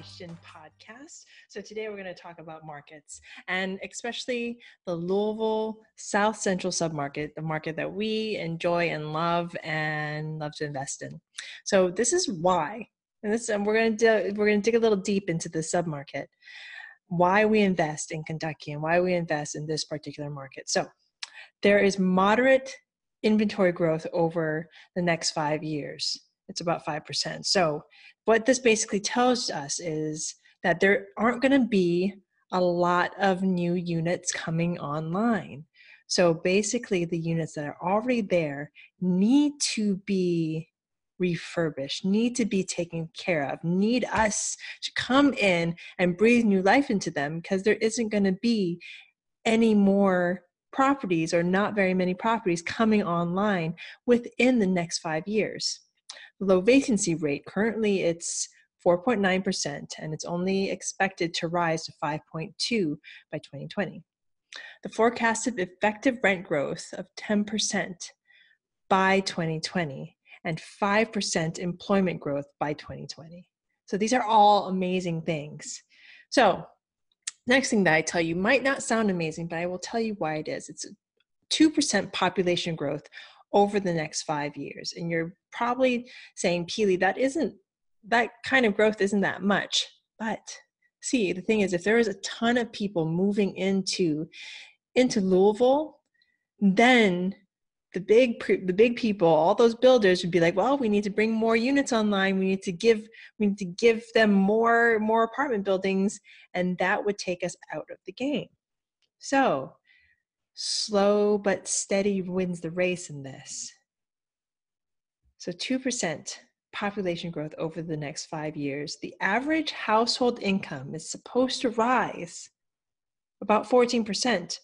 Podcast. So, today we're going to talk about markets and especially the Louisville South Central submarket, the market that we enjoy and love and love to invest in. So, this is why, and this and we're going to we're going to dig a little deep into the submarket, why we invest in Kentucky and why we invest in this particular market. So, there is moderate inventory growth over the next five years it's about 5%. So, what this basically tells us is that there aren't going to be a lot of new units coming online. So, basically, the units that are already there need to be refurbished, need to be taken care of, need us to come in and breathe new life into them because there isn't going to be any more properties or not very many properties coming online within the next five years low vacancy rate. Currently, it's 4.9%, and it's only expected to rise to 5.2 by 2020. The forecasted effective rent growth of 10% by 2020 and 5% employment growth by 2020. So these are all amazing things. So, next thing that I tell you might not sound amazing, but I will tell you why it is. It's 2% population growth over the next five years. And you're probably saying, Peely, that isn't that kind of growth isn't that much. But see, the thing is, if there is a ton of people moving into into Louisville, then the big the big people all those builders would be like well we need to bring more units online we need to give we need to give them more more apartment buildings and that would take us out of the game so slow but steady wins the race in this. So 2% population growth over the next five years. The average household income is supposed to rise about 14%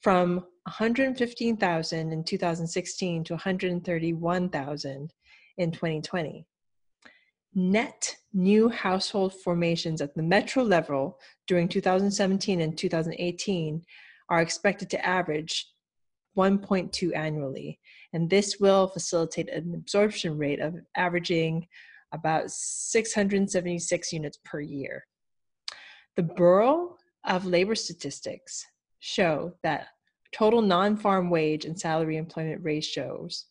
from 115,000 in 2016 to 131,000 in 2020. Net new household formations at the metro level during 2017 and 2018 are expected to average 1.2 annually. And this will facilitate an absorption rate of averaging about 676 units per year. The Bureau of Labor Statistics show that total non farm wage and salary employment ratios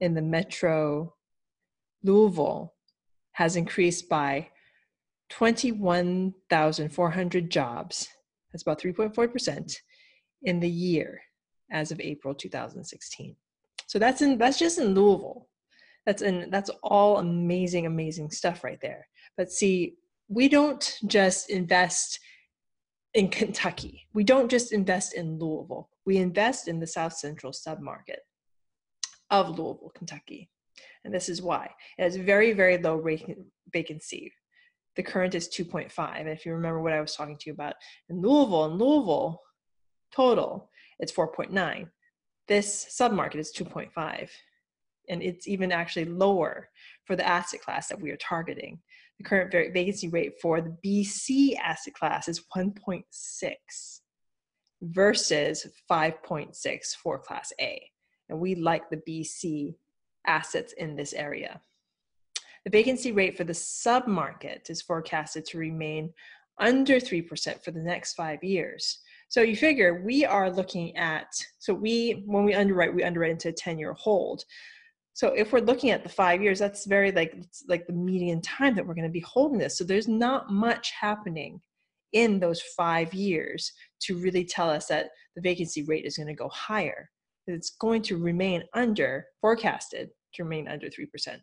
in the metro Louisville has increased by 21,400 jobs. That's about 3.4% in the year as of April 2016. So that's in that's just in Louisville. That's in that's all amazing, amazing stuff right there. But see, we don't just invest in Kentucky. We don't just invest in Louisville. We invest in the South Central submarket of Louisville, Kentucky. And this is why. It has very, very low vacancy. The current is 2.5. And if you remember what I was talking to you about in Louisville, in Louisville, total, it's 4.9. This submarket is 2.5. And it's even actually lower for the asset class that we are targeting. The current vacancy rate for the BC asset class is 1.6 versus 5.6 for Class A. And we like the BC assets in this area. The vacancy rate for the submarket is forecasted to remain under 3% for the next five years. So you figure we are looking at, so we, when we underwrite, we underwrite into a 10 year hold. So if we're looking at the five years, that's very like, like the median time that we're going to be holding this. So there's not much happening in those five years to really tell us that the vacancy rate is going to go higher. It's going to remain under, forecasted to remain under 3%.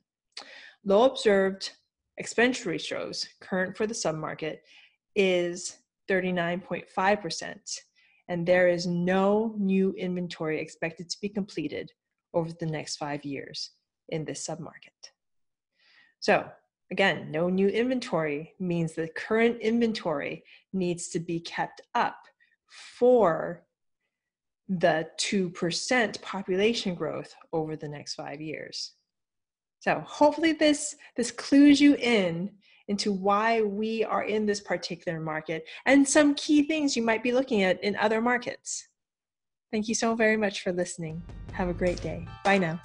Low observed expense ratios, current for the submarket, is 39.5%. and there is no new inventory expected to be completed over the next five years in this submarket. So, again, no new inventory means the current inventory needs to be kept up for the 2% population growth over the next five years. So hopefully this, this clues you in into why we are in this particular market and some key things you might be looking at in other markets. Thank you so very much for listening. Have a great day. Bye now.